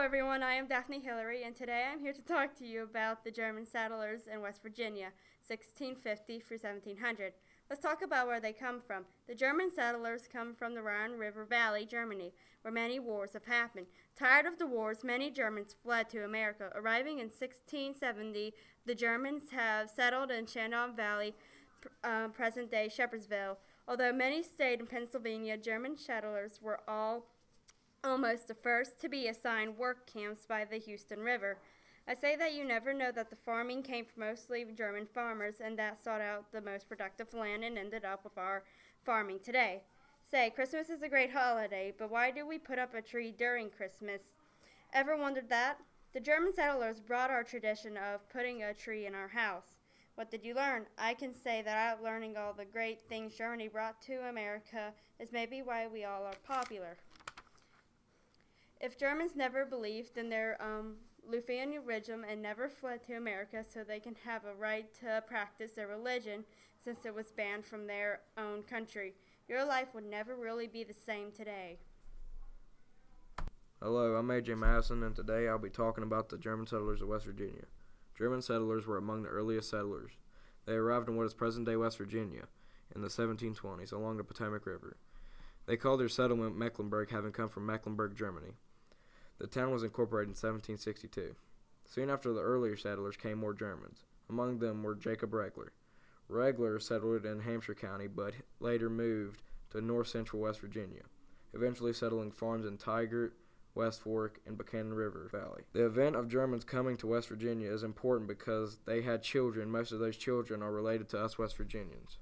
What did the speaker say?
everyone. I am Daphne Hillary, and today I'm here to talk to you about the German settlers in West Virginia, 1650 through 1700. Let's talk about where they come from. The German settlers come from the Rhine River Valley, Germany, where many wars have happened. Tired of the wars, many Germans fled to America. Arriving in 1670, the Germans have settled in Shenandoah Valley, uh, present day Shepherdsville. Although many stayed in Pennsylvania, German settlers were all almost the first to be assigned work camps by the Hudson River. I say that you never know that the farming came from mostly German farmers and that sought out the most productive land and ended up with our farming today. Say, Christmas is a great holiday, but why do we put up a tree during Christmas? Ever wondered that? The German settlers brought our tradition of putting a tree in our house. What did you learn? I can say that out learning all the great things Germany brought to America is maybe why we all are popular. If Germans never believed in their um, Lutheranism and never fled to America so they can have a right to practice their religion since it was banned from their own country, your life would never really be the same today. Hello, I'm AJ Madison, and today I'll be talking about the German settlers of West Virginia. German settlers were among the earliest settlers. They arrived in what is present day West Virginia in the 1720s along the Potomac River. They called their settlement Mecklenburg, having come from Mecklenburg, Germany. The town was incorporated in 1762. Soon after the earlier settlers came more Germans. Among them were Jacob Regler. Regler settled in Hampshire County, but later moved to north central West Virginia, eventually settling farms in Tygart, West Fork, and Buckhannon River Valley. The event of Germans coming to West Virginia is important because they had children. Most of those children are related to us West Virginians.